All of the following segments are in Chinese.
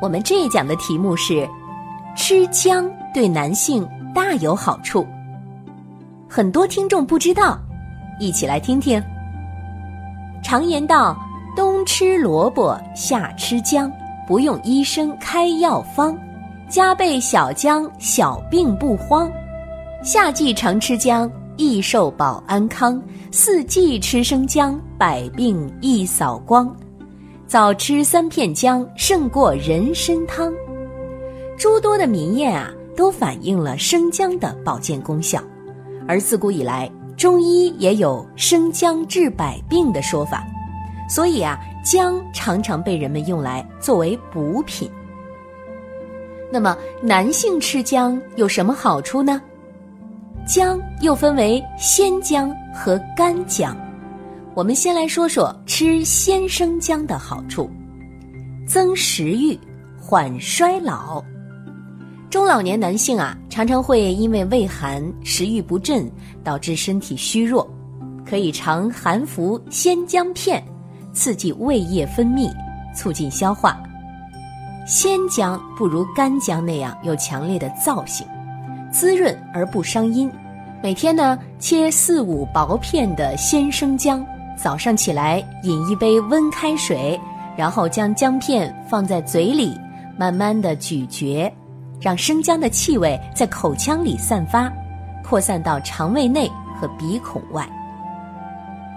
我们这一讲的题目是：吃姜对男性大有好处。很多听众不知道，一起来听听。常言道：“冬吃萝卜，夏吃姜，不用医生开药方，加倍小姜，小病不慌。夏季常吃姜，益寿保安康；四季吃生姜，百病一扫光。”早吃三片姜胜过人参汤，诸多的民谚啊，都反映了生姜的保健功效。而自古以来，中医也有生姜治百病的说法，所以啊，姜常常被人们用来作为补品。那么，男性吃姜有什么好处呢？姜又分为鲜姜和干姜。我们先来说说吃鲜生姜的好处：增食欲，缓衰老。中老年男性啊，常常会因为胃寒、食欲不振，导致身体虚弱，可以常含服鲜姜片，刺激胃液分泌，促进消化。鲜姜不如干姜那样有强烈的燥性，滋润而不伤阴。每天呢，切四五薄片的鲜生姜。早上起来饮一杯温开水，然后将姜片放在嘴里，慢慢的咀嚼，让生姜的气味在口腔里散发，扩散到肠胃内和鼻孔外。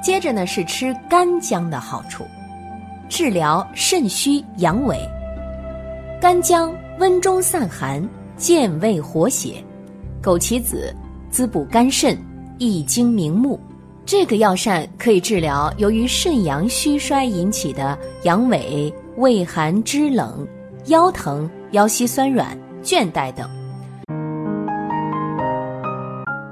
接着呢是吃干姜的好处，治疗肾虚阳痿。干姜温中散寒，健胃活血；枸杞子滋补肝肾，益精明目。这个药膳可以治疗由于肾阳虚衰引起的阳痿、畏寒肢冷、腰疼、腰膝酸软、倦怠等。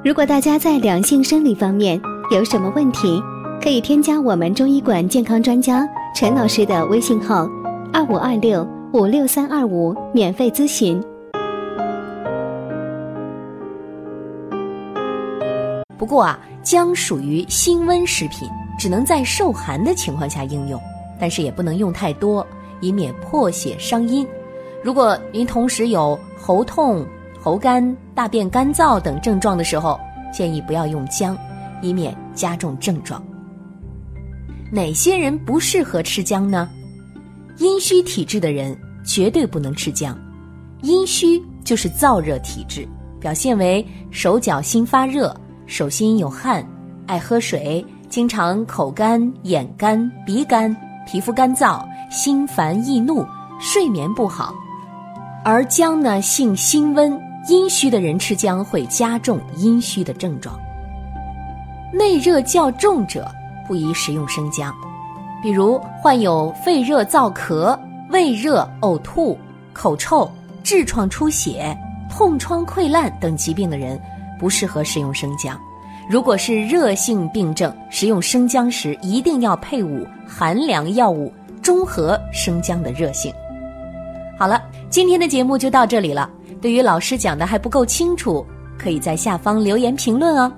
如果大家在两性生理方面有什么问题，可以添加我们中医馆健康专家陈老师的微信号：二五二六五六三二五，免费咨询。不过啊。姜属于辛温食品，只能在受寒的情况下应用，但是也不能用太多，以免破血伤阴。如果您同时有喉痛、喉干、大便干燥等症状的时候，建议不要用姜，以免加重症状。哪些人不适合吃姜呢？阴虚体质的人绝对不能吃姜。阴虚就是燥热体质，表现为手脚心发热。手心有汗，爱喝水，经常口干、眼干、鼻干，皮肤干燥，心烦易怒，睡眠不好。而姜呢，性辛温，阴虚的人吃姜会加重阴虚的症状。内热较重者不宜食用生姜，比如患有肺热燥咳、胃热呕吐、口臭、痔疮出血、痛疮溃烂等疾病的人。不适合食用生姜。如果是热性病症，食用生姜时一定要配伍寒凉药物，中和生姜的热性。好了，今天的节目就到这里了。对于老师讲的还不够清楚，可以在下方留言评论哦。